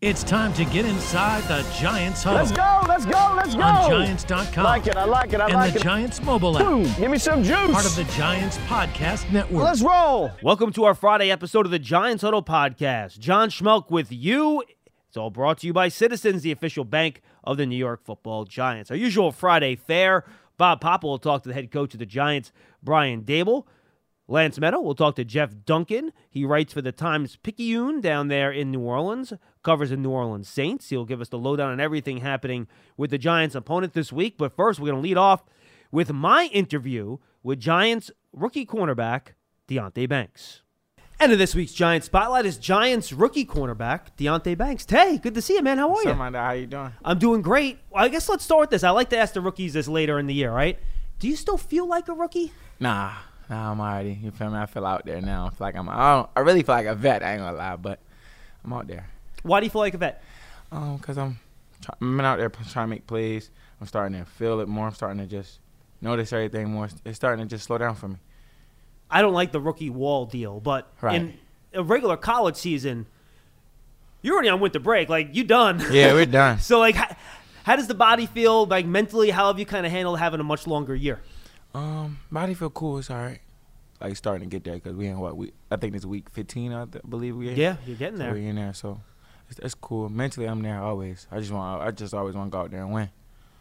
It's time to get inside the Giants huddle. Let's go, let's go, let's go. On Giants.com. Like it, I like it, I and like the it. Giants mobile app. Boom, give me some juice. Part of the Giants Podcast Network. Let's roll. Welcome to our Friday episode of the Giants Huddle Podcast. John Schmeelk with you. It's all brought to you by Citizens, the official bank of the New York football Giants. Our usual Friday fare. Bob Papa will talk to the head coach of the Giants, Brian Daboll. Lance Medow will talk to Jeff Duncan. He writes for the Times Picayune down there in New Orleans, covers the New Orleans Saints. He'll give us the lowdown on everything happening with the Giants' opponent this week. But first, we're going to lead off with my interview with Giants rookie cornerback Deonte Banks. End of this week's Giants Spotlight is Giants rookie cornerback Deonte Banks. Hey, good to see you, man. How are you? How you doing? I'm doing great. Well, I guess let's start with this. I like to ask the rookies this later in the year, right? Do you still feel like a rookie? Nah, nah, I'm already. You feel me? I feel out there now. I feel like I'm. I, don't, I really feel like a vet. I ain't gonna lie, but I'm out there. Why do you feel like a vet? Um, cause I'm, try, I'm out there trying to make plays. I'm starting to feel it more. I'm starting to just notice everything more. It's starting to just slow down for me. I don't like the rookie wall deal, but Right. in a regular college season, you're already on winter break. Like you done. Yeah, we're done. so like, how, how does the body feel? Like mentally, how have you kind of handled having a much longer year? Um, body feel cool. It's all right. Like starting to get there because we in what we. I think it's week 15. I th- believe we. in. Yeah, you're getting So there. we in there. So it's, it's cool. Mentally, I'm there always. I just want. I just always want to go out there and win.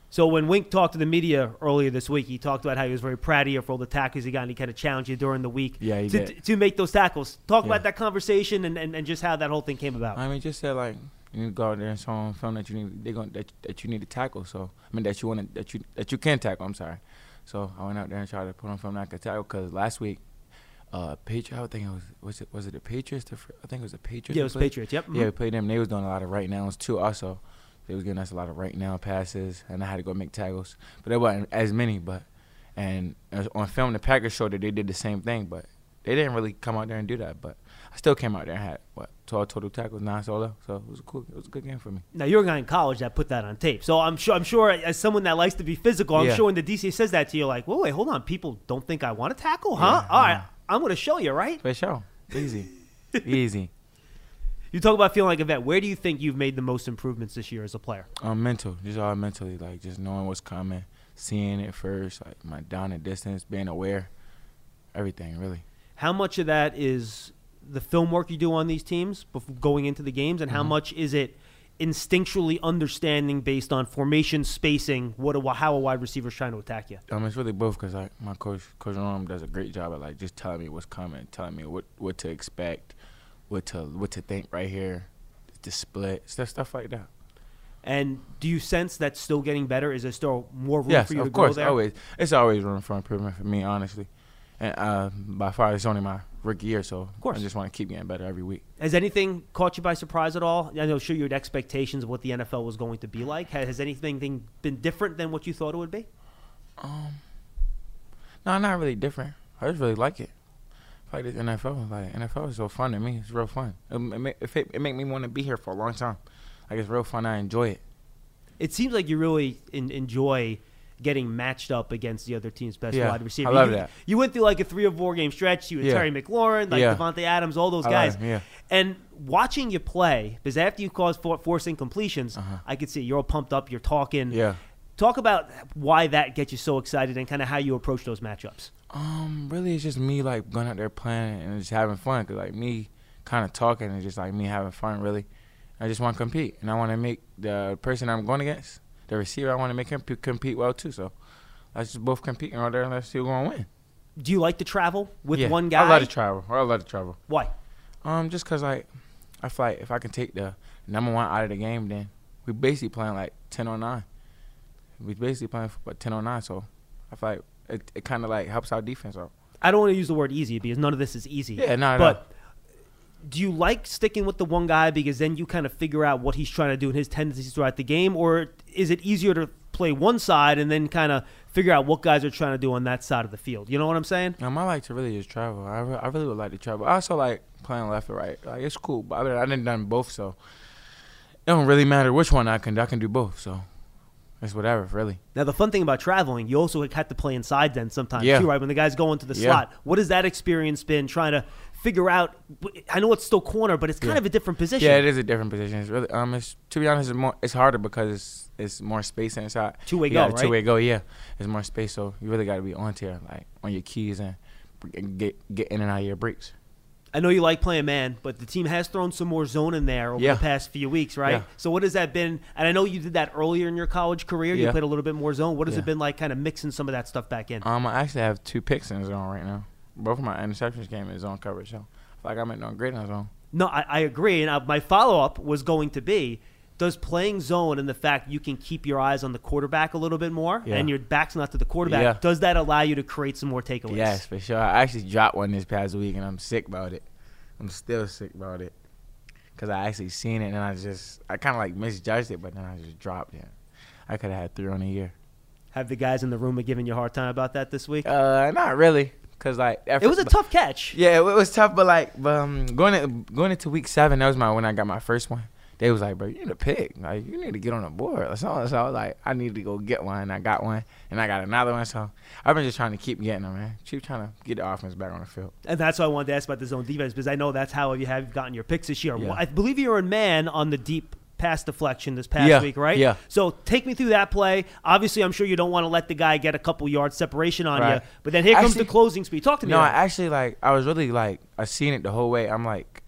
So when Wink talked to the media earlier this week, he talked about how he was very proud of you for all the tackles he got, and he kind of challenged you during the week Yeah, he to, did. to make those tackles. Talk Yeah. about that conversation and, and, and just how that whole thing came about. I mean, just said like you need to go out there and show them, film that you need. They going that that you need to tackle. So I mean that you want to that you that you can tackle. I'm sorry. So I went out there and tried to put on film that I could tackle because last week, uh, Patriots. I think it was was it was it the Patriots? The, I think it was the Patriots. yeah, it was? Patriots. Yep. Yeah, we played them. They was doing a lot of right nows too. Also, they was giving us a lot of right now passes, and I had to go make tackles. But there wasn't as many. But and on film, the Packers showed that they did the same thing, but they didn't really come out there and do that. But I still came out there and had what twelve total tackles, nine solo. So it was a cool. It was a good game for me. Now you're a guy in college that put that on tape, so I'm sure. I'm sure as someone that likes to be physical, I'm Yeah. sure when the DC says that to you, like, "Whoa, wait, hold on, people don't think I want to tackle, huh? Yeah, All right, yeah. I'm going to show you, right?" For sure, easy, easy. You talk about feeling like a vet. Where do you think you've made the most improvements this year as a player? Um, mental, just all mentally, like just knowing what's coming, seeing it first, like my down and distance, being aware, everything really. How much of that is the film work you do on these teams before going into the games, and how Mm-hmm. much is it instinctually understanding based on formation, spacing, what a, how a wide receiver is trying to attack you? Um, it's really both because like my coach, Coach Norm, does a great job at like just telling me what's coming, telling me what what to expect, what to what to think right here, the split, stuff stuff like that. And do you sense that's still getting better? Is there still more room yes, for you of to course, grow there? always. It's always room for improvement for me, honestly. And uh, by far, it's only my rookie year, so of course. I just want to keep getting better every week. Has anything caught you by surprise at all? I know, sure, you had expectations of what the NFL was going to be like. Has, has anything been different than what you thought it would be? Um, no, not really different. I just really like it. I like this NFL. Like NFL is so fun to me. It's real fun. It, it, make, it, it make me want to be here for a long time. Like it's real fun. I enjoy it. It seems like you really in, enjoy getting matched up against the other team's best Yeah, wide receiver. I love you, that. You went through like a three or four game stretch. You had Yeah. Terry McLaurin, like Yeah. Davante Adams, all those I guys. yeah. And watching you play, because after you caused for, forcing completions, I could see you're all pumped up. You're talking. Uh-huh. Yeah. Talk about why that gets you so excited and kind of how you approach those matchups. Um, really, it's just me like going out there playing and just having fun. Cause like me kind of talking and just like me having fun, really. I just want to compete, and I want to make the person I'm going against, the receiver, I want to make him p- compete well too. So let's just both compete out there and let's see who's going to win. Do you like to travel with Yeah, one guy? I love to travel. I love to travel. Why? Um, just cause like I feel like if I can take the number one out of the game, then we basically playing like ten on nine. We basically playing for ten on nine, so I feel like it, it kind of like helps our defense out. I don't want to use the word easy because none of this is easy. Yeah, no, no. Do you like sticking with the one guy because then you kind of figure out what he's trying to do and his tendencies throughout the game, or is it easier to play one side and then kind of figure out what guys are trying to do on that side of the field? You know what I'm saying? Um, I like to really just travel. I, re- I really would like to travel. I also like playing left or right. Like it's cool, but I, mean, I didn't done both, so it don't really matter which one I can. do. I can do both, so it's whatever, really. Now the fun thing about traveling, you also have to play inside then sometimes Yeah. too, right? When the guys go into the Yeah. slot, what has that experience been trying to figure out? I know it's still corner, but it's kind Yeah. of a different position. Yeah, it is a different position. It's really um, it's to be honest, it's more it's harder because it's it's more space inside. Two-way go, right? Two way go, yeah. It's more space, so you really got to be on there, like on your keys and get get in and out of your breaks. I know you like playing man, but the team has thrown some more zone in there over Yeah. the past few weeks, right? Yeah. So what has that been? And I know you did that earlier in your college career. You Yeah. played a little bit more zone. What has it been like, kind of mixing some of that stuff back in? Um, I actually have two picks in zone right now. Both of my interceptions came in zone coverage, so I feel like I'm doing great in zone. No, I, I agree. And uh, my follow up was going to be. Does playing zone and the fact you can keep your eyes on the quarterback a little bit more Yeah. and your back's not to the quarterback, Yeah. does that allow you to create some more takeaways? Yes, for sure. I actually dropped one this past week, and I'm sick about it. I'm still sick about it because I actually seen it, and I just I kind of like misjudged it, but then I just dropped it. I could have had three on a year. Have the guys in the room been giving you a hard time about that this week? Uh, not really, cause like it was a tough catch. Yeah, it was tough, but like, but, um, going in, going into week seven, that was my when I got my first one. They was like, bro, you need a pick. Like, you need to get on the board. So, so I was like, I need to go get one. I got one, and I got another one. So I've been just trying to keep getting them, man. Keep trying to get the offense back on the field. And that's why I wanted to ask about the zone defense because I know that's how you have gotten your picks this year. Yeah. I believe you were in man on the deep pass deflection this past Yeah, week, right? yeah. So take me through that play. Obviously, I'm sure you don't want to let the guy get a couple yards separation on Right. you, but then here comes the closing speed. Talk to me. No, I actually like I was really like I seen it the whole way. I'm like,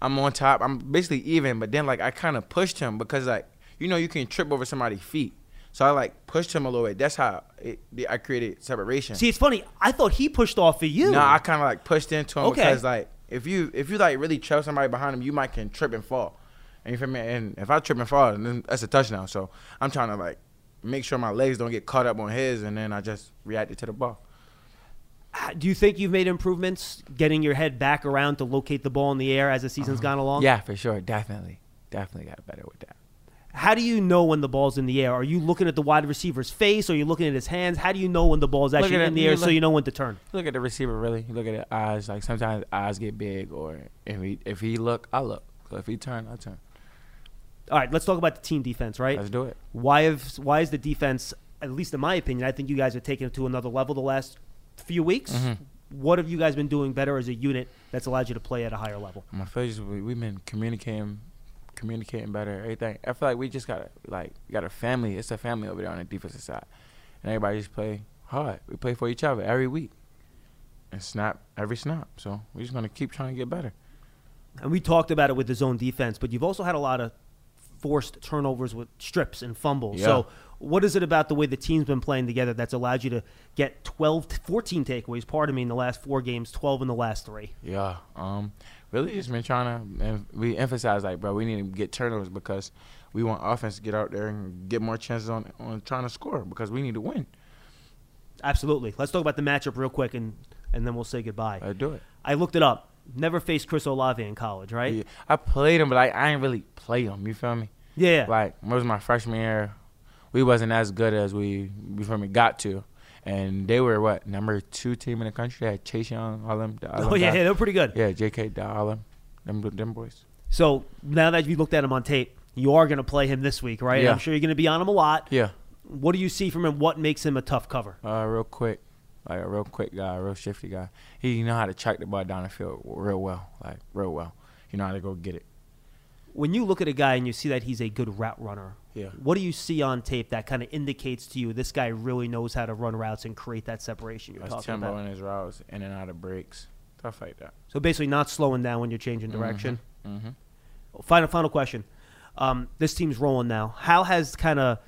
I'm on top. I'm basically even, but then like I kind of pushed him because like you know you can trip over somebody's feet. So I like pushed him a little bit. That's how it, I created separation. See, it's funny. I thought he pushed off of you. No, I kind of like pushed into him Okay. because like if you if you like really trap somebody behind him, you might can trip and fall. And you feel me? And if I trip and fall, then that's a touchdown. So I'm trying to like make sure my legs don't get caught up on his, and then I just reacted to the ball. Do you think you've made improvements getting your head back around to locate the ball in the air as the season's mm-hmm. gone along? Yeah, for sure, definitely, definitely got better with that. How do you know when the ball's in the air? Are you looking at the wide receiver's face? Or are you looking at his hands? How do you know when the ball's actually in it, the air so you know when to turn? Look at the receiver really. You look at the eyes. Like sometimes eyes get big, or if he if he look, I look. So if he turn, I turn. All right, let's talk about the team defense, right? Let's do it. Why have why is the defense, at least in my opinion, I think you guys have taken it to another level the last few weeks. Mm-hmm. What have you guys been doing better as a unit that's allowed you to play at a higher level? My feel we, we've been communicating, communicating better. Everything. I feel like we just got a like got a family. It's a family over there on the defensive side, and everybody just play hard. We play for each other every week, and snap every snap. So we're just gonna keep trying to get better. And we talked about it with the zone defense, but you've also had a lot of forced turnovers with strips and fumbles. Yeah. So, what is it about the way the team's been playing together that's allowed you to get 12, 14 takeaways, pardon me, in the last four games, 12 in the last three? Yeah. Um. Really, just been trying to. And we emphasize like, bro, we need to get turnovers because we want offense to get out there and get more chances on on trying to score because we need to win. Absolutely. Let's talk about the matchup real quick, and, and then we'll say goodbye. I do it. I looked it up. Never faced Chris Olave in college, right? Yeah, I played him, but like I ain't really play him. You feel me? Yeah. Like it was my freshman year, we wasn't as good as we before we got to, and they were what number two team in the country. They had Chase Young, all them. all oh, them yeah, guys. yeah, they're pretty good. yeah, J.K. All them, them, them boys. So, now that you looked at him on tape, you are going to play him this week, right? Yeah. I'm sure you're going to be on him a lot. Yeah, What do you see from him? What makes him a tough cover? uh, real quick, like a real quick guy, a real shifty guy. He know how to track the ball down the field real well, like real well. You know how to go get it. When you look at a guy and you see that he's a good route runner, Yeah. what do you see on tape that kind of indicates to you this guy really knows how to run routes and create that separation you're That's talking tempo about? in his routes, in and out of breaks, stuff like that. So basically, not slowing down when you're changing direction. Mm-hmm. Final, final question. Um, this team's rolling now. How has kind of,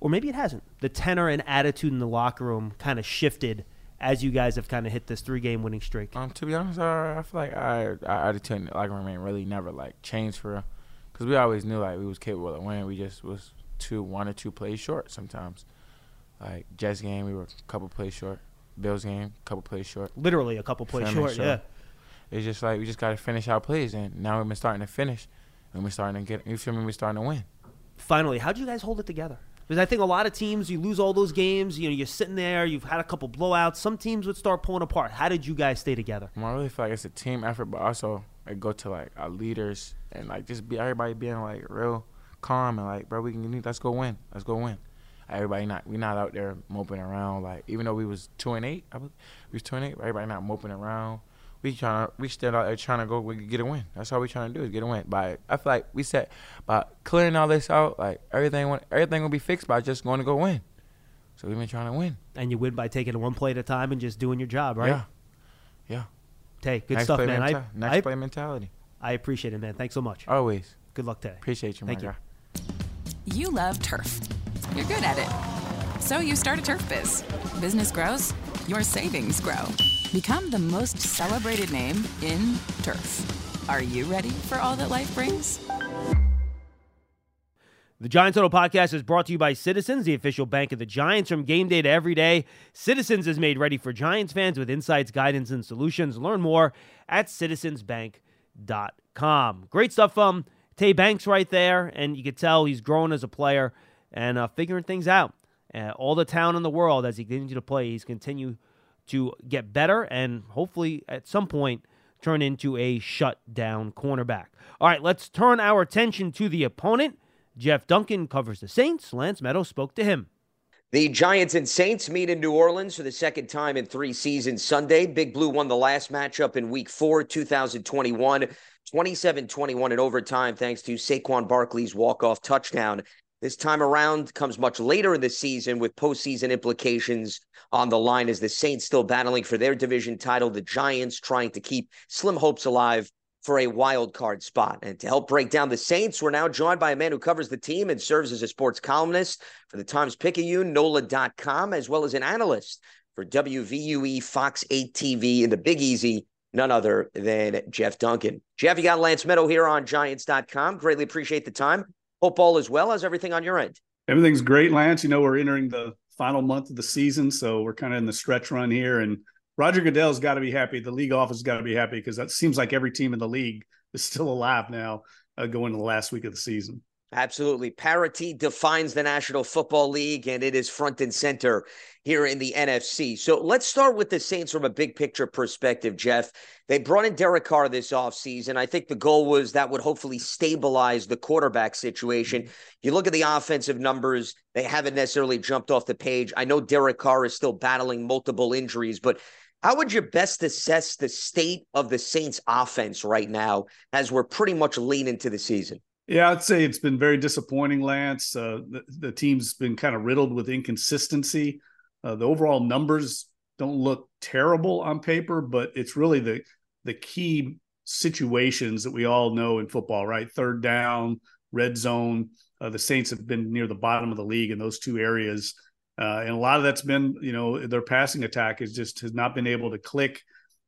or maybe it hasn't, the tenor and attitude in the locker room kind of shifted as you guys have kind of hit this three game winning streak? Um, to be honest, I, I feel like I, I attitude in the locker room ain't really never like changed for real, because we always knew like we was capable of winning. We just was two, one or two plays short sometimes. Like Jets game, we were a couple plays short. Bills game, couple plays short. Literally a couple plays short, So, yeah. It's just like we just gotta finish our plays, and now we've been starting to finish, and we're starting to get. You feel me? We're starting to win. Finally, how'd you guys hold it together? Because I think a lot of teams, you lose all those games, you know, you're sitting there, you've had a couple blowouts. Some teams would start pulling apart. How did you guys stay together? Um, I really feel like it's a team effort, but also it go to like our leaders and like just be everybody being like real calm and like, bro, we can let's go win, let's go win. Everybody not we not out there moping around like even though we was two and eight, I was, we was two and eight. Everybody not moping around. We trying to we still out there trying to go we get a win. That's all we trying to do is get a win. By I feel like we said by clearing all this out, like everything went- everything will be fixed by just going to go win. So we've been trying to win. And you win by taking one play at a time and just doing your job, right? Yeah, yeah. Hey, good next stuff, play man. I, menta- next I, play mentality. I appreciate it, man. Thanks so much. Always Good luck today. appreciate you, my Thank you. guy. You love turf. You're good at it. So you start a turf biz. Business grows, your savings grow. Become the most celebrated name in turf. Are you ready for all that life brings? The Giants Total Podcast is brought to you by Citizens, the official bank of the Giants. From game day to every day, Citizens is made ready for Giants fans with insights, guidance, and solutions. Learn more at citizensbank.com. Great stuff from Tay Banks right there, and you can tell he's growing as a player and uh, figuring things out. Uh, all the talent in the world as he continues to play, he's continue to get better and hopefully at some point turn into a shutdown cornerback. All right, let's turn our attention to the opponent. Jeff Duncan covers the Saints. Lance Medows spoke to him. The Giants and Saints meet in New Orleans for the second time in three seasons Sunday. Big Blue won the last matchup in week four, 2021, 27 21 in overtime, thanks to Saquon Barkley's walk-off touchdown. This time around comes much later in the season with postseason implications on the line as the Saints still battling for their division title, the Giants trying to keep slim hopes alive for a wild card spot. And to help break down the Saints, we're now joined by a man who covers the team and serves as a sports columnist for the Times Picayune, NOLA.com, as well as an analyst for WVUE Fox 8 TV in the Big Easy, none other than Jeff Duncan. Jeff, you got Lance Medow here on Giants.com. Greatly appreciate the time. Hope all is well. How's everything on your end? Everything's great, Lance. You know, we're entering the final month of the season, so we're kind of in the stretch run here. And Roger Goodell's got to be happy. The league office got to be happy because that seems like every team in the league is still alive now, uh, going to the last week of the season. Absolutely. Parity defines the National Football League, and it is front and center here in the NFC. So let's start with the Saints from a big picture perspective, Jeff. They brought in Derek Carr this offseason. I think the goal was that would hopefully stabilize the quarterback situation. Mm-hmm. You look at the offensive numbers, they haven't necessarily jumped off the page. I know Derek Carr is still battling multiple injuries, but how would you best assess the state of the Saints offense right now as we're pretty much late into the season? Yeah, I'd say it's been very disappointing, Lance. Uh, the, the team's been kind of riddled with inconsistency. Uh, the overall numbers don't look terrible on paper, but it's really the the key situations that we all know in football, right? Third down, red zone. Uh, the Saints have been near the bottom of the league in those two areas, uh, and a lot of that's been, you know, their passing attack is just has not been able to click.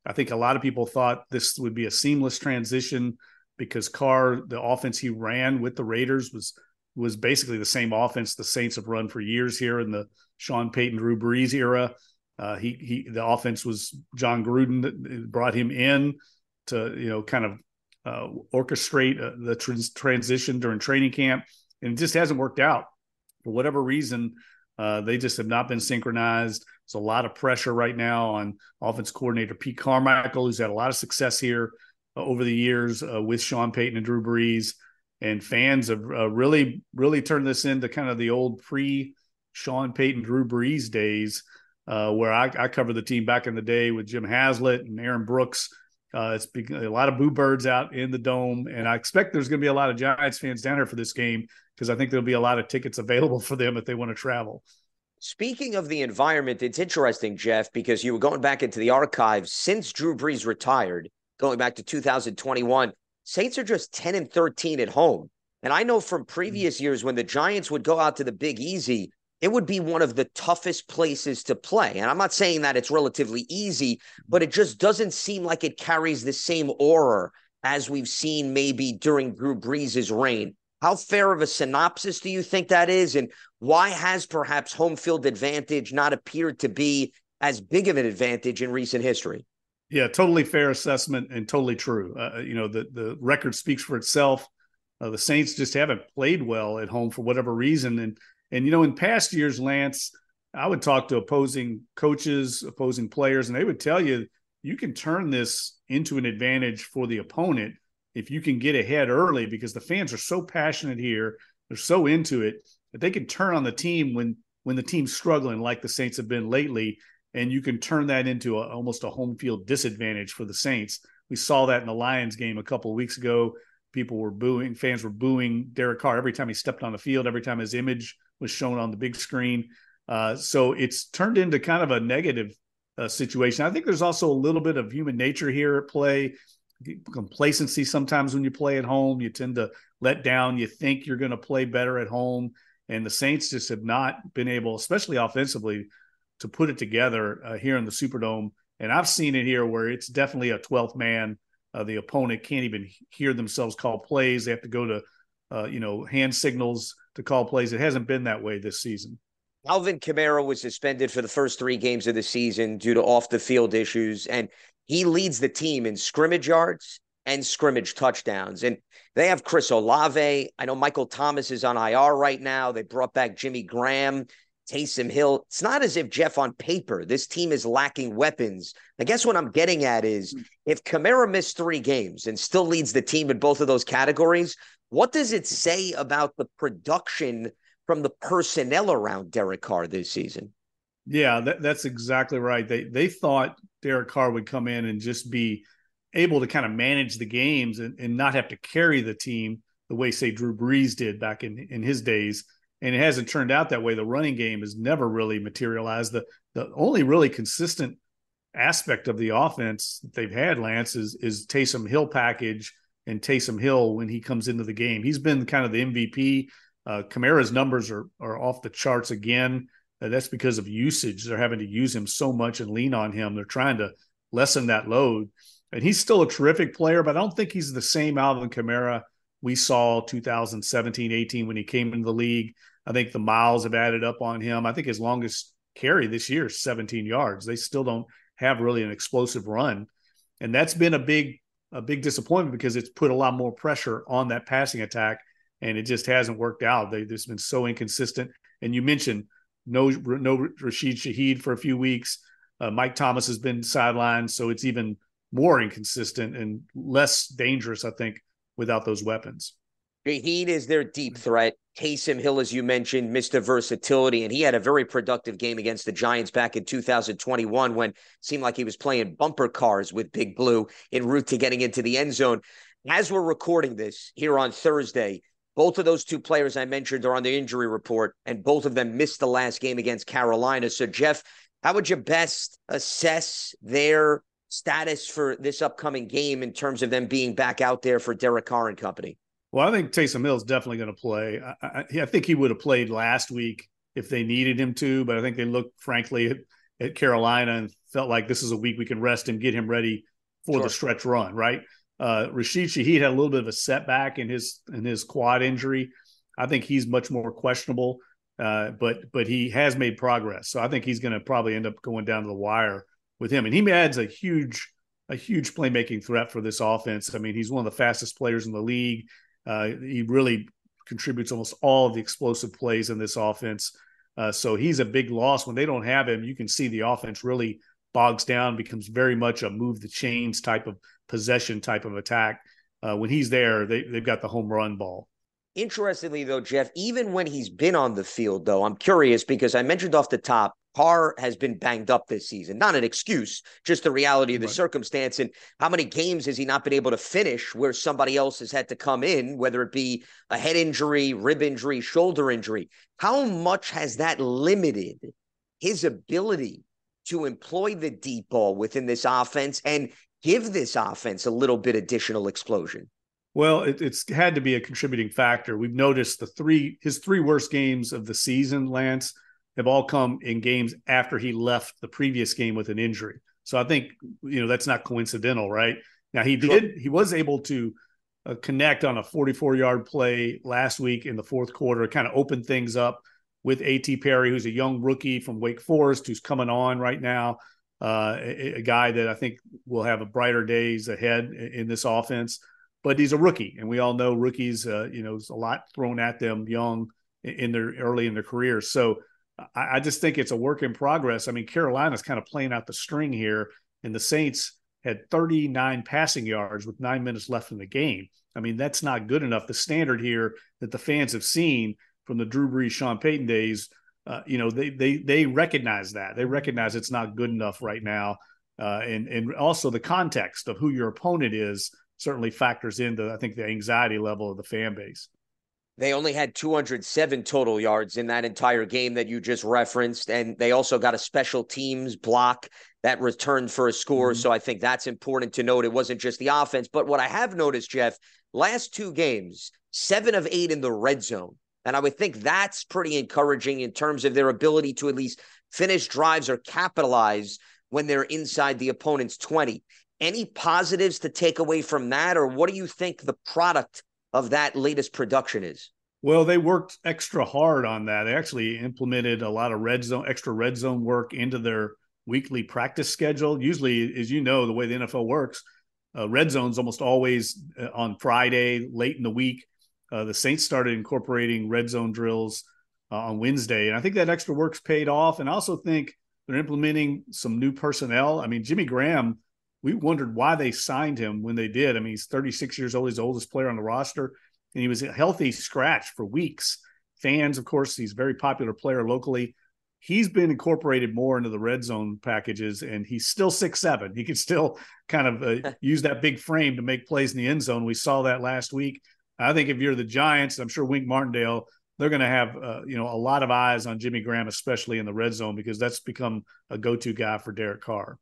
I think a lot of people thought this would be a seamless transition because Carr, the offense he ran with the Raiders was was basically the same offense the Saints have run for years here in the Sean Payton, Drew Brees era. Uh, he he, the offense was Jon Gruden that brought him in to you know kind of uh, orchestrate uh, the trans- transition during training camp, and it just hasn't worked out for whatever reason. Uh, they just have not been synchronized. There's a lot of pressure right now on offense coordinator Pete Carmichael, who's had a lot of success here over the years uh, with Sean Payton and Drew Brees. And fans have uh, really, really turned this into kind of the old pre Sean Payton, Drew Brees days, uh, where I, I covered the team back in the day with Jim Haslett and Aaron Brooks. Uh, it's been a lot of boo birds out in the dome, and I expect there's going to be a lot of Giants fans down here for this game because I think there'll be a lot of tickets available for them if they want to travel. Speaking of the environment, it's interesting, Jeff, because you were going back into the archives since Drew Brees retired, going back to 2021. Saints are just 10 and 13 at home. And I know from previous mm. years when the Giants would go out to the Big Easy, it would be one of the toughest places to play. And I'm not saying that it's relatively easy, but it just doesn't seem like it carries the same aura as we've seen maybe during Drew Brees' reign. How fair of a synopsis do you think that is? And why has perhaps home field advantage not appeared to be as big of an advantage in recent history? Yeah, totally fair assessment and totally true. Uh, you know, the, the record speaks for itself. Uh, the Saints just haven't played well at home for whatever reason. And, and, you know, in past years, Lance, I would talk to opposing coaches, opposing players, and they would tell you you can turn this into an advantage for the opponent if you can get ahead early because the fans are so passionate here, they're so into it that they can turn on the team when when the team's struggling like the Saints have been lately and you can turn that into a, almost a home field disadvantage for the Saints. We saw that in the Lions game a couple weeks ago. People were booing, fans were booing Derek Carr every time he stepped on the field, every time his image was shown on the big screen. Uh, so it's turned into kind of a negative uh, situation. I think there's also a little bit of human nature here at play. Complacency sometimes when you play at home, you tend to let down. You think you're going to play better at home, and the Saints just have not been able, especially offensively, to put it together uh, here in the Superdome. And I've seen it here where it's definitely a 12th man. Uh, the opponent can't even hear themselves call plays. They have to go to, uh, you know, hand signals to call plays. It hasn't been that way this season. Alvin Kamara was suspended for the first three games of the season due to off the field issues, and he leads the team in scrimmage yards and scrimmage touchdowns. And they have Chris Olave. I know Michael Thomas is on IR right now. They brought back Jimmy Graham. Taysom Hill. It's not as if Jeff on paper, this team is lacking weapons. I guess what I'm getting at is hmm. if Kamara missed three games and still leads the team in both of those categories, what does it say about the production from the personnel around Derek Carr this season? Yeah, that, that's exactly right. They they thought Derek Carr would come in and just be able to kind of manage the games and, and not have to carry the team the way, say, Drew Brees did back in, in his days and it hasn't turned out that way. The running game has never really materialized. The the only really consistent aspect of the offense they've had, Lance, is is Taysom Hill package and Taysom Hill when he comes into the game. He's been kind of the MVP. Uh, Kamara's numbers are are off the charts again. Uh, that's because of usage. They're having to use him so much and lean on him. They're trying to lessen that load. And he's still a terrific player, but I don't think he's the same Alvin Kamara we saw 2017 18 when he came into the league. I think the miles have added up on him. I think his longest carry this year is 17 yards. They still don't have really an explosive run. And that's been a big a big disappointment because it's put a lot more pressure on that passing attack and it just hasn't worked out. They just been so inconsistent. And you mentioned no no Rashid Shaheed for a few weeks. Uh, Mike Thomas has been sidelined, so it's even more inconsistent and less dangerous, I think, without those weapons. Shaheed is their deep threat. Taysom Hill, as you mentioned, Mr. Versatility, and he had a very productive game against the Giants back in 2021 when it seemed like he was playing bumper cars with Big Blue en route to getting into the end zone. As we're recording this here on Thursday, both of those two players I mentioned are on the injury report, and both of them missed the last game against Carolina. So, Jeff, how would you best assess their status for this upcoming game in terms of them being back out there for Derek Carr and company? Well, I think Taysom Hill is definitely going to play. I, I, I, think he would have played last week if they needed him to, but I think they looked, frankly, at, at Carolina and felt like this is a week we can rest him, get him ready for sure. the stretch run, right? Uh, Rashid Shaheed had a little bit of a setback in his in his quad injury. I think he's much more questionable, uh, but but he has made progress. So I think he's going to probably end up going down to the wire with him, and he adds a huge a huge playmaking threat for this offense. I mean, he's one of the fastest players in the league. Uh, he really contributes almost all of the explosive plays in this offense. Uh, so he's a big loss when they don't have him. You can see the offense really bogs down, becomes very much a move the chains type of possession type of attack. Uh, when he's there, they, they've got the home run ball. Interestingly, though, Jeff, even when he's been on the field, though, I'm curious because I mentioned off the top Carr has been banged up this season. Not an excuse, just the reality of the right. circumstance. And how many games has he not been able to finish where somebody else has had to come in, whether it be a head injury, rib injury, shoulder injury? How much has that limited his ability to employ the deep ball within this offense and give this offense a little bit additional explosion? Well, it, it's had to be a contributing factor. We've noticed the three his three worst games of the season, Lance, have all come in games after he left the previous game with an injury. So I think you know that's not coincidental, right? Now he did he was able to uh, connect on a 44 yard play last week in the fourth quarter, kind of opened things up with A.T. Perry, who's a young rookie from Wake Forest, who's coming on right now. Uh, a, a, guy that I think will have a brighter days ahead in this offense. But he's a rookie, and we all know rookies. Uh, you know, there's a lot thrown at them young in their early in their career. So I, I just think it's a work in progress. I mean, Carolina's kind of playing out the string here, and the Saints had 39 passing yards with nine minutes left in the game. I mean, that's not good enough. The standard here that the fans have seen from the Drew Brees, Sean Payton days, uh, you know, they they they recognize that. They recognize it's not good enough right now, uh, and and also the context of who your opponent is certainly factors into I think the anxiety level of the fan base. They only had 207 total yards in that entire game that you just referenced. And they also got a special teams block that returned for a score. Mm-hmm. So I think that's important to note. It wasn't just the offense. But what I have noticed, Jeff, last two games, seven of eight in the red zone. And I would think that's pretty encouraging in terms of their ability to at least finish drives or capitalize when they're inside the opponent's 20. Any positives to take away from that? Or what do you think the product of that latest production is? Well, they worked extra hard on that. They actually implemented a lot of red zone, extra red zone work into their weekly practice schedule. Usually, as you know, the way the NFL works, uh, red zone's almost always uh, on Friday, late in the week. Uh, the Saints started incorporating red zone drills uh, on Wednesday, and I think that extra work's paid off. And I also think they're implementing some new personnel. I mean, Jimmy Graham we wondered why they signed him when they did. I mean, he's 36 years old. He's the oldest player on the roster, and he was a healthy scratch for weeks. Fans, of course, he's a very popular player locally. He's been incorporated more into the red zone packages, and he's still six seven. He can still kind of uh, use that big frame to make plays in the end zone. We saw that last week. I think if you're the Giants, I'm sure Wink Martindale, they're going to have uh, you know a lot of eyes on Jimmy Graham, especially in the red zone, because that's become a go-to guy for Derek Carr.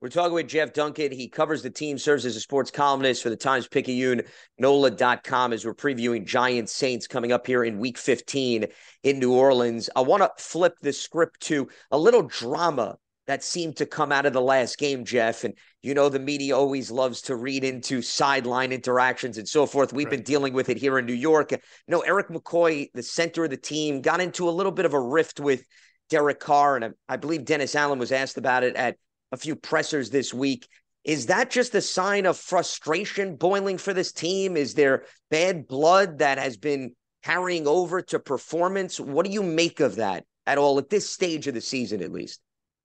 We're talking with Jeff Duncan. He covers the team, serves as a sports columnist for the Times Picayune, NOLA.com as we're previewing Giants Saints coming up here in week 15 in New Orleans. I want to flip the script to a little drama that seemed to come out of the last game, Jeff. And you know, the media always loves to read into sideline interactions and so forth. We've right. been dealing with it here in New York. No, Erik McCoy, the center of the team, got into a little bit of a rift with Derek Carr. And I, I believe Dennis Allen was asked about it at a few pressers this week. Is that just a sign of frustration boiling for this team? Is there bad blood that has been carrying over to performance? What do you make of that at all at this stage of the season, at least?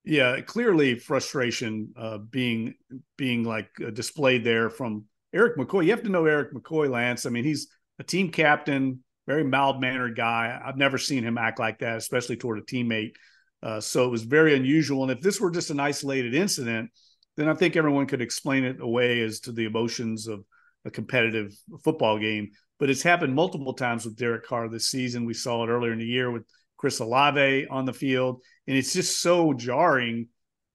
Yeah, clearly frustration uh, being being like uh, displayed there from Erik McCoy. You have to know Erik McCoy, Lance. I mean, he's a team captain, very mild mannered guy. I've never seen him act like that, especially toward a teammate. Uh, so it was very unusual. And if this were just an isolated incident, then I think everyone could explain it away as to the emotions of a competitive football game. But it's happened multiple times with Derek Carr this season. We saw it earlier in the year with Chris Olave on the field. And it's just so jarring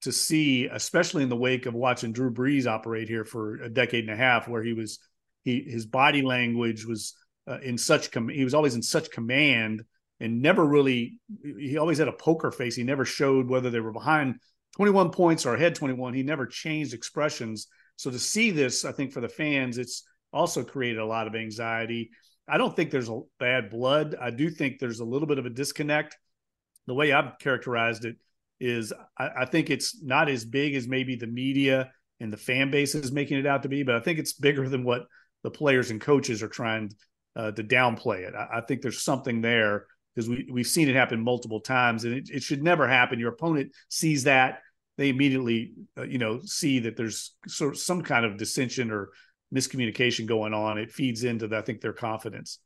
to see, especially in the wake of watching Drew Brees operate here for a decade and a half, where he was, he his body language was uh, in such, com- he was always in such command and never really he always had a poker face. He never showed whether they were behind 21 points or ahead 21 he never changed expressions. So to see this i think for the fans it's also created a lot of anxiety. I don't think there's a bad blood. I do think there's a little bit of a disconnect. The way i've characterized it is I, I think it's not as big as maybe the media and the fan base is making it out to be but i think it's bigger than what the players and coaches are trying uh, to downplay it. I, I think there's something there because we, we've seen it happen multiple times and it, it should never happen. Your opponent sees that they immediately, uh, you know, see that there's sort of some kind of dissension or miscommunication going on. It feeds into, the, I think, their confidence.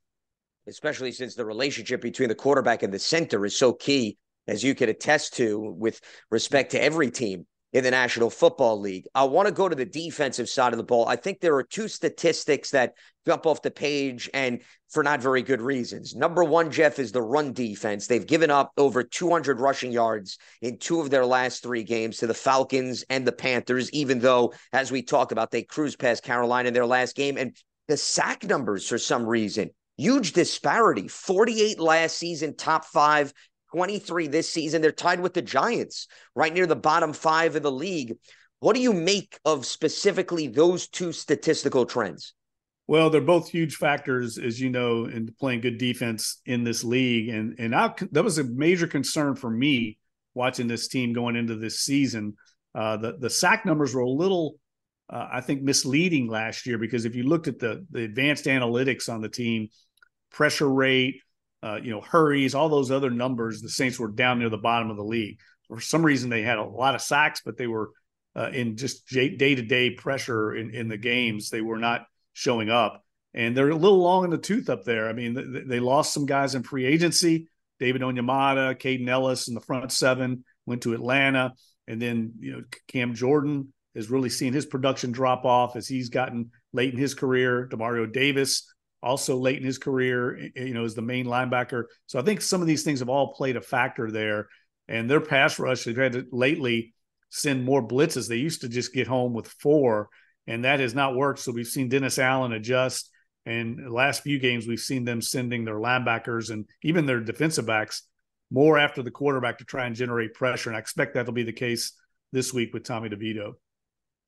Especially since the relationship between the quarterback and the center is so key, as you could attest to with respect to every team in the National Football League. I want to go to the defensive side of the ball. I think there are two statistics that jump off the page and for not very good reasons. Number one, Jeff, is the run defense. They've given up over 200 rushing yards in two of their last three games to the Falcons and the Panthers, even though, as we talked about, they cruised past Carolina in their last game. And the sack numbers for some reason. Huge disparity 48 last season, top five, 23 this season. They're tied with the Giants, right near the bottom five of the league. What do you make of specifically those two statistical trends? Well, they're both huge factors, as you know, in playing good defense in this league, and and I, that was a major concern for me watching this team going into this season. Uh, the the sack numbers were a little, uh, I think, misleading last year because if you looked at the the advanced analytics on the team, pressure rate, uh, you know, hurries, all those other numbers, the Saints were down near the bottom of the league. For some reason, they had a lot of sacks, but they were uh, in just day to day pressure in in the games. They were not showing up. And they're a little long in the tooth up there. I mean, they lost some guys in free agency. David Onyemata, Kaden Elliss in the front seven went to Atlanta. And then, you know, Cam Jordan has really seen his production drop off as he's gotten late in his career. Demario Davis also late in his career, you know, as the main linebacker. So I think some of these things have all played a factor there. And their pass rush, they've had to lately send more blitzes. They used to just get home with four and that has not worked. So we've seen Dennis Allen adjust. And last few games, we've seen them sending their linebackers and even their defensive backs more after the quarterback to try and generate pressure. And I expect that'll be the case this week with Tommy DeVito.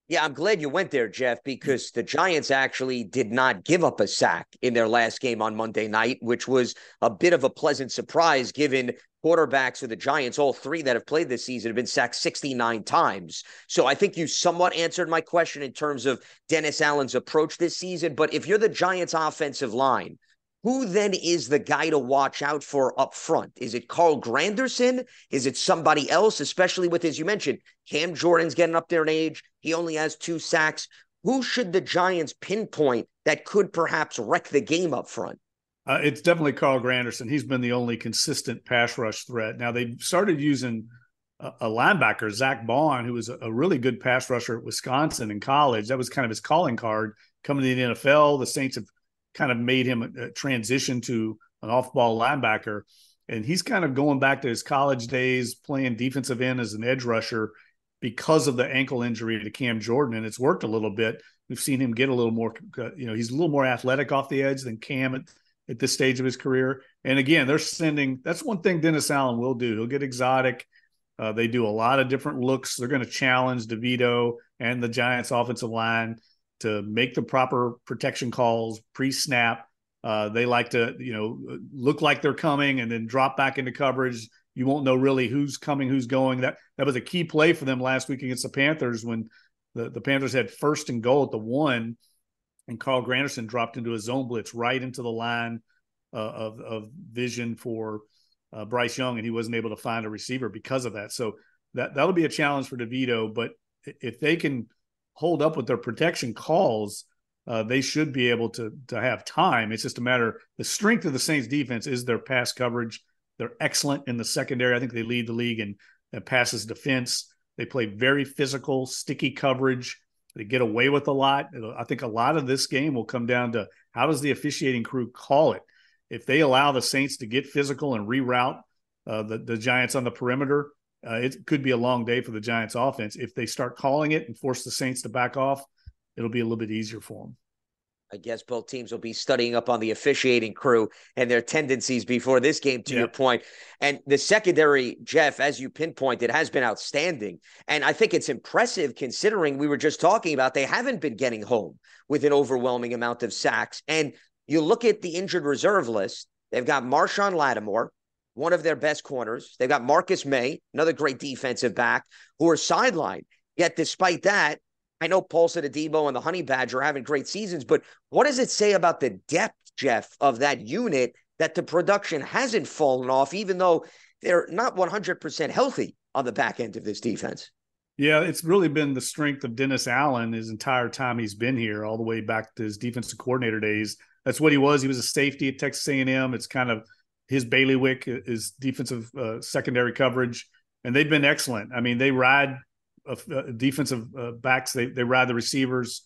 Yeah, I'm glad you went there, Jeff, because the Giants actually did not give up a sack in their last game on Monday night, which was a bit of a pleasant surprise given quarterbacks of the Giants, all three that have played this season, have been sacked 69 times. So I think you somewhat answered my question in terms of Dennis Allen's approach this season. But if you're the Giants' offensive line, who then is the guy to watch out for up front? Is it Carl Granderson? Is it somebody else, especially with, as you mentioned, Cam Jordan's getting up there in age? He only has two sacks. Who should the Giants pinpoint that could perhaps wreck the game up front? Uh, it's definitely Carl Granderson. He's been the only consistent pass rush threat. Now they started using a, a linebacker, Zack Baun, who was a, a, really good pass rusher at Wisconsin in college. That was kind of his calling card coming to the NFL. The Saints have kind of made him a, transition to an off-ball linebacker, and he's kind of going back to his college days playing defensive end as an edge rusher because of the ankle injury to Cam Jordan, and it's worked a little bit. We've seen him get a little more, you know, he's a little more athletic off the edge than Cam at, at this stage of his career. And again, they're sending. That's one thing Dennis Allen will do. He'll get exotic. Uh, they do a lot of different looks. They're going to challenge DeVito and the Giants' offensive line to make the proper protection calls pre-snap. Uh, they like to, you know, look like they're coming and then drop back into coverage. You won't know really who's coming, who's going. That that was a key play for them last week against the Panthers when the, the Panthers had first and goal at the one, and Carl Granderson dropped into a zone blitz right into the line uh, of of vision for uh, Bryce Young, and he wasn't able to find a receiver because of that. So that that'll be a challenge for DeVito. But if they can hold up with their protection calls, uh, they should be able to to have time. It's just a matter. The strength of the Saints defense is their pass coverage. They're excellent in the secondary. I think they lead the league in, in passes defense. They play very physical, sticky coverage. They get away with a lot. I think a lot of this game will come down to how does the officiating crew call it. If they allow the Saints to get physical and reroute uh, the the Giants on the perimeter, uh, it could be a long day for the Giants offense. If they start calling it and force the Saints to back off, it'll be a little bit easier for them. I guess both teams will be studying up on the officiating crew and their tendencies before this game, to your point. And the secondary, Jeff, as you pinpointed, has been outstanding. And I think it's impressive considering we were just talking about they haven't been getting home with an overwhelming amount of sacks. And you look at the injured reserve list, they've got Marshon Lattimore, one of their best corners. They've got Marcus Maye, another great defensive back, who are sidelined. Yet, despite that, I know Paulson Adebo and the Honey Badger are having great seasons, but what does it say about the depth, Jeff, of that unit that the production hasn't fallen off, even though they're not 100% healthy on the back end of this defense? Yeah, it's really been the strength of Dennis Allen his entire time he's been here, all the way back to his defensive coordinator days. That's what he was. He was a safety at Texas A&M. It's kind of his bailiwick is defensive uh, secondary coverage, and they've been excellent. I mean, they ride uh, defensive uh, backs, they they ride the receivers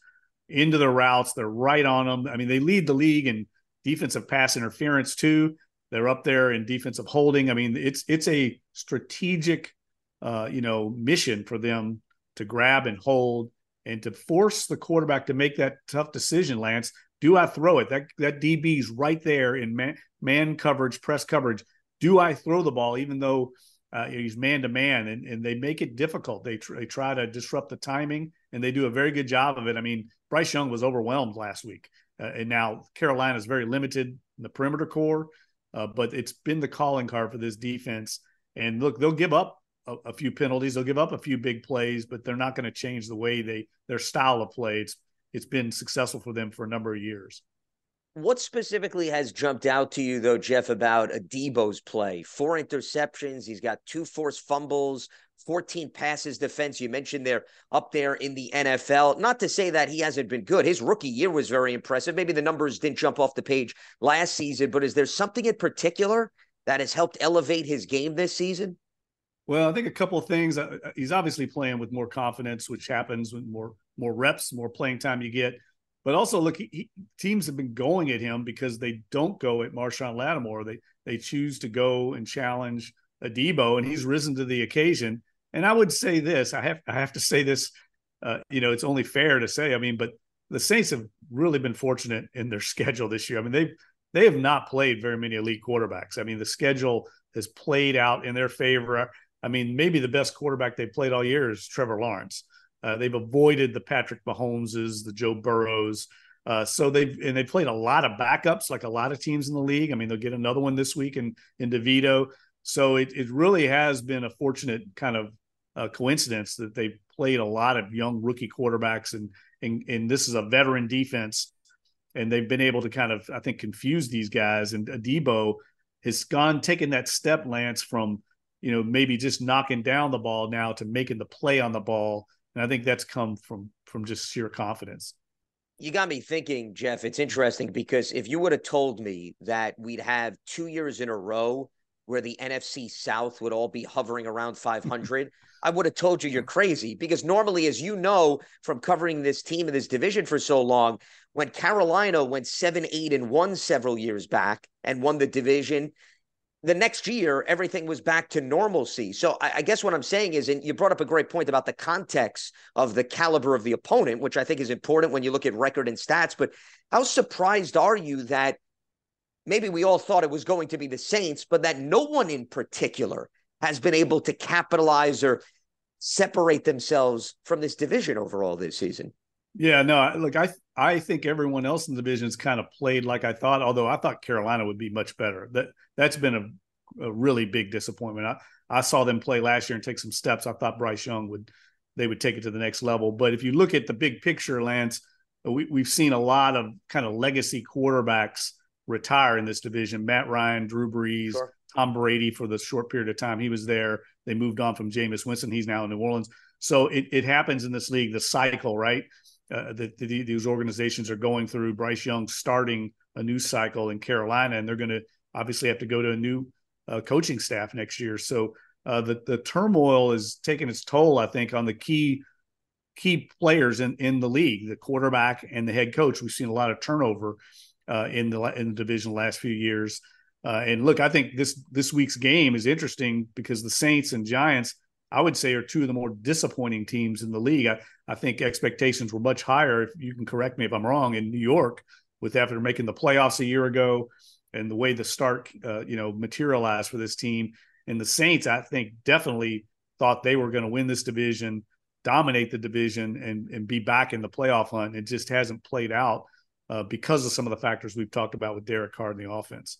into their routes. They're right on them. I mean, they lead the league in defensive pass interference too. They're up there in defensive holding. I mean, it's it's a strategic, uh, you know, mission for them to grab and hold and to force the quarterback to make that tough decision, Lance. Do I throw it? That that DB's right there in man, man coverage, press coverage. Do I throw the ball even though uh, he's man to man, and and they make it difficult. They tr- they try to disrupt the timing, and they do a very good job of it. I mean, Bryce Young was overwhelmed last week, uh, and now Carolina is very limited in the perimeter core, uh, but it's been the calling card for this defense. And look, they'll give up a, a few penalties, they'll give up a few big plays, but they're not going to change the way they their style of play. It's it's been successful for them for a number of years. What specifically has jumped out to you, though, Jeff, about Adebo's play? Four interceptions. He's got two forced fumbles, 14 passes defense. You mentioned they're up there in the NFL. Not to say that he hasn't been good. His rookie year was very impressive. Maybe the numbers didn't jump off the page last season, but is there something in particular that has helped elevate his game this season? Well, I think a couple of things. Uh, uh, he's obviously playing with more confidence, which happens with more more reps, more playing time you get. But also, look, he, he, teams have been going at him because they don't go at Marshon Lattimore. They they choose to go and challenge Adebo, and he's risen to the occasion. And I would say this: I have I have to say this. Uh, you know, it's only fair to say. I mean, but the Saints have really been fortunate in their schedule this year. I mean, they they have not played very many elite quarterbacks. I mean, the schedule has played out in their favor. I mean, maybe the best quarterback they played all year is Trevor Lawrence. Uh, they've avoided the Patrick Mahomeses, the Joe Burrows. Uh, so they've and they played a lot of backups, like a lot of teams in the league. I mean, they'll get another one this week in in DeVito. So it it really has been a fortunate kind of uh, coincidence that they've played a lot of young rookie quarterbacks, and and and this is a veteran defense, and they've been able to kind of I think confuse these guys. And Adebo has gone taken that step, Lance, from you know, maybe just knocking down the ball now to making the play on the ball. And I think that's come from from just sheer confidence. You got me thinking, Jeff. It's interesting because if you would have told me that we'd have two years in a row where the NFC South would all be hovering around 500, I would have told you you're crazy. Because normally, as you know from covering this team in this division for so long, when Carolina went seven, eight, and one several years back and won the division, the next year everything was back to normalcy. So I, I, guess what I'm saying is, and you brought up a great point about the context of the caliber of the opponent, which I think is important when you look at record and stats. But how surprised are you that maybe we all thought it was going to be the Saints, but that no one in particular has been able to capitalize or separate themselves from this division overall this season? Yeah, no, look, I I think everyone else in the division has kind of played like I thought. Although I thought Carolina would be much better. That that's been a, a really big disappointment. I I saw them play last year and take some steps. I thought Bryce Young would they would take it to the next level. But if you look at the big picture, Lance, uh, we, we've seen a lot of kind of legacy quarterbacks retire in this division. Matt Ryan, Drew Brees, sure. Tom Brady for the short period of time he was there. They moved on from Jameis Winston. He's now in New Orleans. So it, it happens in this league, the cycle, right? Uh, that, that these organizations are going through. Bryce Young starting a new cycle in Carolina, and they're going to obviously have to go to a new uh, coaching staff next year. So uh, the the turmoil is taking its toll, I think, on the key key players in, in the league, the quarterback and the head coach. We've seen a lot of turnover uh, in the in the division the last few years. Uh, and look, I think this this week's game is interesting because the Saints and Giants I would say are two of the more disappointing teams in the league. I, I think expectations were much higher. If you can correct me if I'm wrong, in New York, with after making the playoffs a year ago, and the way the start, uh, you know, materialized for this team, and the Saints, I think definitely thought they were going to win this division, dominate the division, and and be back in the playoff hunt. It just hasn't played out uh, because of some of the factors we've talked about with Derek Carr and the offense.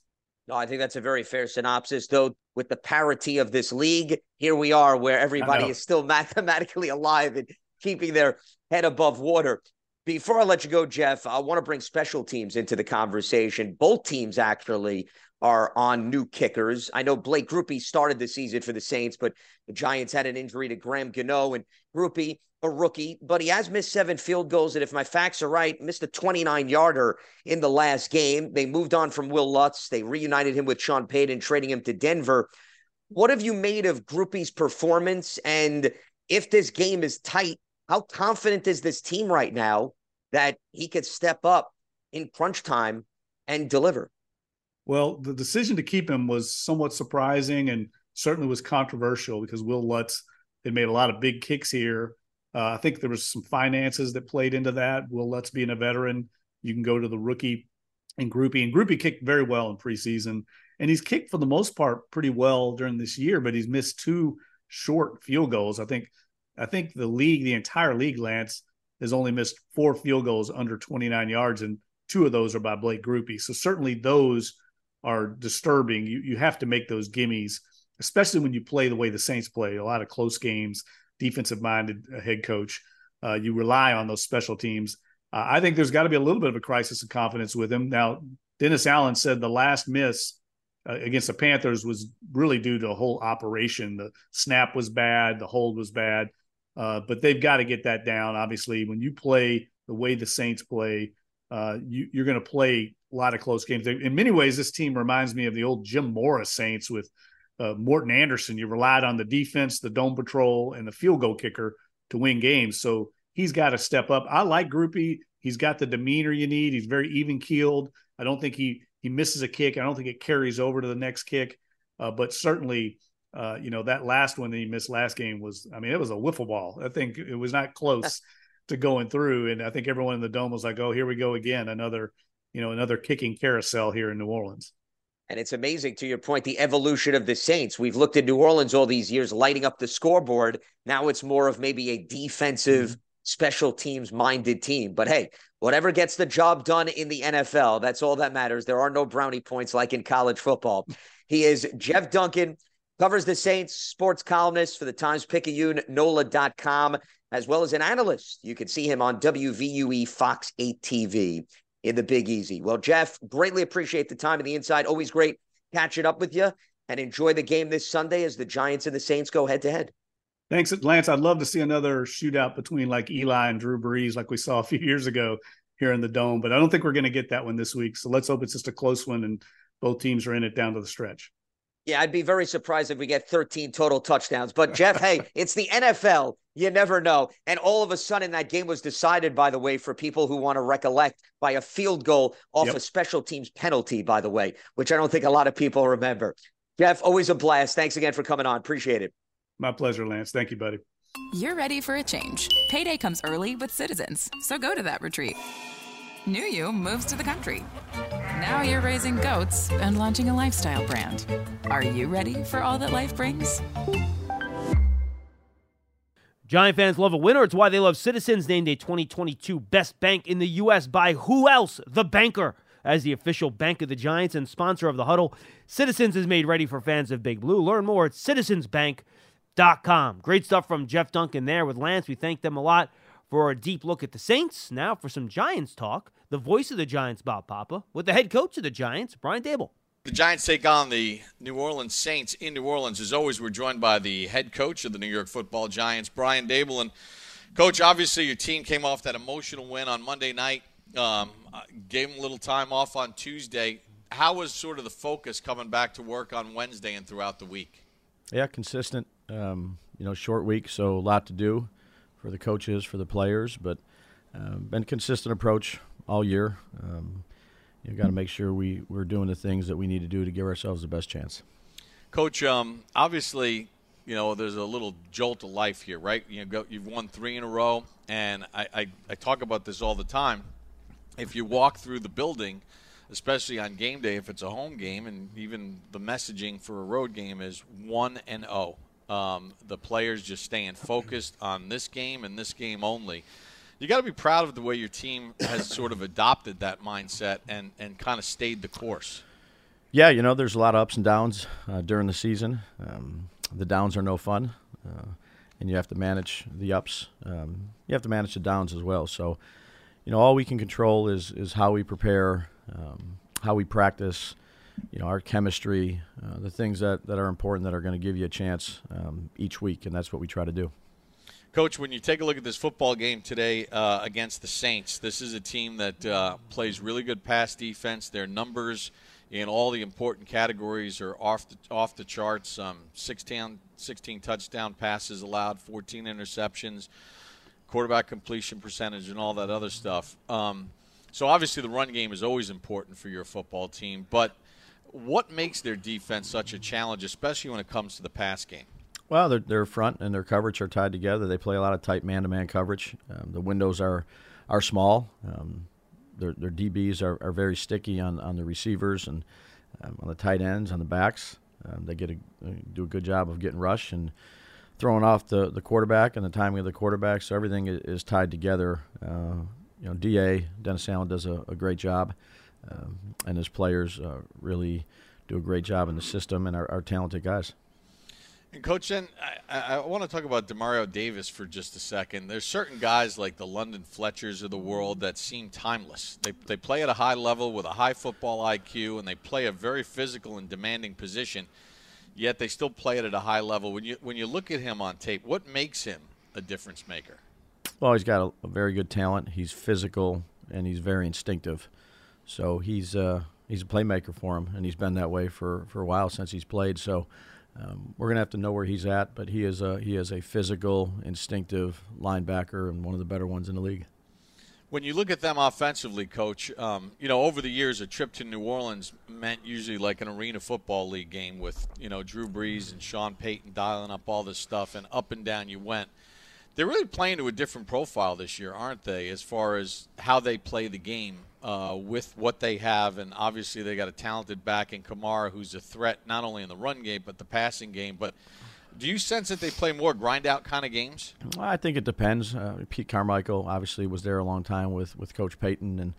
No, I think that's a very fair synopsis. Though, with the parity of this league, here we are where everybody is still mathematically alive and keeping their head above water. Before I let you go, Jeff, I want to bring special teams into the conversation. Both teams actually are on new kickers. I know Blake Grupe started the season for the Saints, but the Giants had an injury to Graham Gano and Grupe a rookie, but he has missed seven field goals. And if my facts are right, missed a 29 yarder in the last game. They moved on from Wil Lutz. They reunited him with Sean Payton, trading him to Denver. What have you made of Grupe's performance? And if this game is tight, how confident is this team right now that he could step up in crunch time and deliver? Well, the decision to keep him was somewhat surprising and certainly was controversial because Wil Lutz had made a lot of big kicks here uh, I think there was some finances that played into that. Wil Lutz being a veteran You can go to the rookie and Grupe. And Grupe kicked very well in preseason. And he's kicked for the most part pretty well during this year, but he's missed two short field goals. I think I think the league, the entire league, Lance, has only missed four field goals under 29 yards, and two of those are by Blake Grupe. So certainly those are disturbing. You you have to make those gimmies, especially when you play the way the Saints play, a lot of close games, defensive minded uh, head coach. Uh, you rely on those special teams. Uh, I think there's got to be a little bit of a crisis of confidence with him. Now, Dennis Allen said the last miss uh, against the Panthers was really due to a whole operation. The snap was bad, the hold was bad, uh, but they've got to get that down. Obviously, when you play the way the Saints play, uh, you, you're going to play a lot of close games. In many ways, this team reminds me of the old Jim Mora Saints with uh, Morten Andersen. You relied on the defense, the dome patrol, and the field goal kicker to win games. So he's got to step up. I like Grupe. He's got the demeanor you need. He's very even keeled. I don't think he he misses a kick. I don't think it carries over to the next kick. Uh, but certainly, uh, you know, that last one that he missed last game was, I mean, it was a wiffle ball. I think it was not close to going through. And I think everyone in the dome was like, oh, here we go again. Another, you know, another kicking carousel here in New Orleans. And it's amazing to your point, the evolution of the Saints. We've looked at New Orleans all these years, lighting up the scoreboard. Now it's more of maybe a defensive, mm-hmm. special teams minded team. But hey, whatever gets the job done in the NFL, that's all that matters. There are no brownie points like in college football. He is Jeff Duncan, covers the Saints, sports columnist for the Times Picayune, NOLA.com, as well as an analyst. You can see him on WVUE Fox 8 TV in the Big Easy. Well, Jeff, greatly appreciate the time and the inside. Always great catching up with you and enjoy the game this Sunday as the Giants and the Saints go head to head. Thanks, Lance. I'd love to see another shootout between like Eli and Drew Brees, like we saw a few years ago here in the Dome. But I don't think we're going to get that one this week. So let's hope it's just a close one and both teams are in it down to the stretch. Yeah, I'd be very surprised if we get 13 total touchdowns. But Jeff, hey, it's the NFL. You never know. And all of a sudden, that game was decided, by the way, for people who want to recollect by a field goal off yep. a special teams penalty, by the way, which I don't think a lot of people remember. Jeff, always a blast. Thanks again for coming on. Appreciate it. My pleasure, Lance. Thank you, buddy. You're ready for a change. Payday comes early with Citizens, so go to that retreat. New you moves to the country. Now you're raising goats and launching a lifestyle brand. Are you ready for all that life brings? Giant fans love a winner. It's why they love Citizens, named a 2022 Best Bank in the U.S. by who else? The Banker. As the official bank of the Giants and sponsor of the huddle, Citizens is made ready for fans of Big Blue. Learn more at citizensbank.com. Great stuff from Jeff Duncan there with Lance. We thank them a lot for a deep look at the Saints. Now for some Giants talk. The voice of the Giants, Bob Papa, with the head coach of the Giants, Brian Daboll. The Giants take on the New Orleans Saints in New Orleans. As always, we're joined by the head coach of the New York Football Giants, Brian Daboll. And coach, obviously your team came off that emotional win on Monday night. Um, gave them a little time off on Tuesday. How was sort of the focus coming back to work on Wednesday and throughout the week? Yeah, consistent. Um, you know, short week, so a lot to do for the coaches, for the players, but uh, been consistent approach all year. Um, you got to make sure we we're doing the things that we need to do to give ourselves the best chance. Coach, um, obviously, you know there's a little jolt of life here, right? You go, you've won three in a row, and I, I, I talk about this all the time. If you walk through the building, especially on game day, if it's a home game, and even the messaging for a road game is one and zero. Oh. Um, the players just staying focused on this game and this game only. You got to be proud of the way your team has sort of adopted that mindset and, and kind of stayed the course. Yeah, you know, there's a lot of ups and downs uh, during the season. Um, the downs are no fun, uh, and you have to manage the ups. Um, you have to manage the downs as well. So, you know, all we can control is is how we prepare, um, how we practice, you know, our chemistry, uh, the things that, that are important that are going to give you a chance um, each week, and that's what we try to do. Coach, when you take a look at this football game today uh, against the Saints, this is a team that uh, plays really good pass defense. Their numbers in all the important categories are off the, off the charts. Um, 16, 16 touchdown passes allowed, 14 interceptions, quarterback completion percentage, and all that other stuff. Um, so obviously, the run game is always important for your football team, but – what makes their defense such a challenge, especially when it comes to the pass game? Well, their, their front and their coverage are tied together. They play a lot of tight man-to-man coverage. Um, the windows are are small. Um, their, their DBs are, are very sticky on, on the receivers and um, on the tight ends, on the backs. Um, they get a, do a good job of getting rush and throwing off the, the quarterback and the timing of the quarterback. So everything is, is tied together. Uh, you know, Da Dennis Allen does a, a great job, um, and his players uh, really do a great job in the system and are, are talented guys. And coach, then I, I, want to talk about Demario Davis for just a second. There's certain guys like the London Fletchers of the world that seem timeless. They they play at a high level with a high football IQ, and they play a very physical and demanding position. Yet they still play it at a high level. When you when you look at him on tape, what makes him a difference maker? Well, he's got a, a very good talent. He's physical and he's very instinctive. So he's uh, he's a playmaker for him, and he's been that way for, for a while since he's played. So um, we're gonna have to know where he's at, but he is a he is a physical, instinctive linebacker and one of the better ones in the league. When you look at them offensively, coach, um, you know over the years a trip to New Orleans meant usually like an arena football league game with you know Drew Brees and Sean Payton dialing up all this stuff, and up and down you went. They're really playing to a different profile this year, aren't they? As far as how they play the game uh, with what they have, and obviously they got a talented back in Kamara, who's a threat not only in the run game but the passing game. But do you sense that they play more grind out kind of games? I think it depends. Uh, Pete Carmichael obviously was there a long time with, with Coach Payton and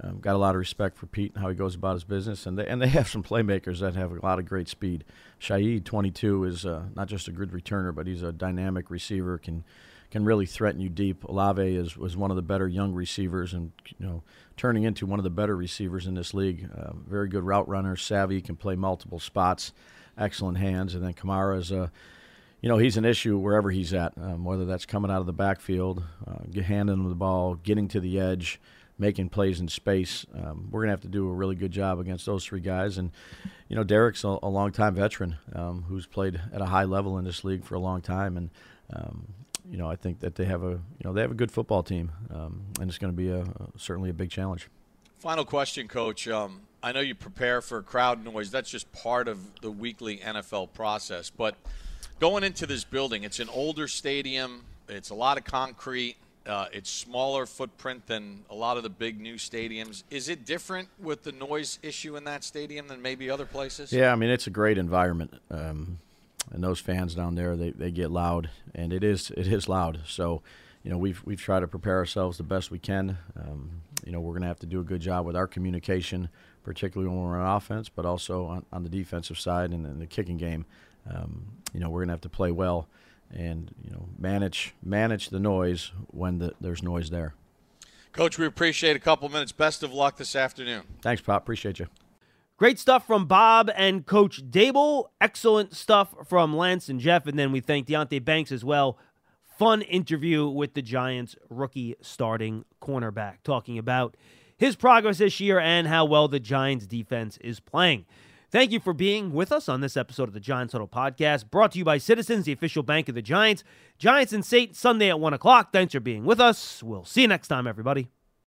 um, got a lot of respect for Pete and how he goes about his business. And they, and they have some playmakers that have a lot of great speed. Shaheed, 22, is uh, not just a good returner, but he's a dynamic receiver, can can really threaten you deep. Olave is was one of the better young receivers, and you know, turning into one of the better receivers in this league. Uh, very good route runner, savvy, can play multiple spots, excellent hands. And then Kamara is a, you know, he's an issue wherever he's at, um, whether that's coming out of the backfield, uh, handing him the ball, getting to the edge, making plays in space. Um, we're gonna have to do a really good job against those three guys. And you know, Derek's a, a long-time veteran um, who's played at a high level in this league for a long time, and um, you know, I think that they have a you know they have a good football team, um, and it's going to be a, certainly a big challenge. Final question, Coach. Um, I know you prepare for crowd noise. That's just part of the weekly NFL process. But going into this building, it's an older stadium. It's a lot of concrete. Uh, it's smaller footprint than a lot of the big new stadiums. Is it different with the noise issue in that stadium than maybe other places? Yeah, I mean it's a great environment. Um, and those fans down there they, they get loud and it is it is loud. So you know we've we've tried to prepare ourselves the best we can. Um, you know we're going to have to do a good job with our communication particularly when we're on offense but also on, on the defensive side and in the kicking game. Um, you know we're going to have to play well and you know manage manage the noise when the, there's noise there. Coach we appreciate a couple minutes. Best of luck this afternoon. Thanks pop. Appreciate you Great stuff from Bob and Coach Daboll. Excellent stuff from Lance and Jeff. And then we thank Deonte Banks as well. Fun interview with the Giants rookie starting cornerback, talking about his progress this year and how well the Giants defense is playing. Thank you for being with us on this episode of the Giants Huddle Podcast, brought to you by Citizens, the official bank of the Giants. Giants and Saints Sunday at 1 o'clock. Thanks for being with us. We'll see you next time, everybody.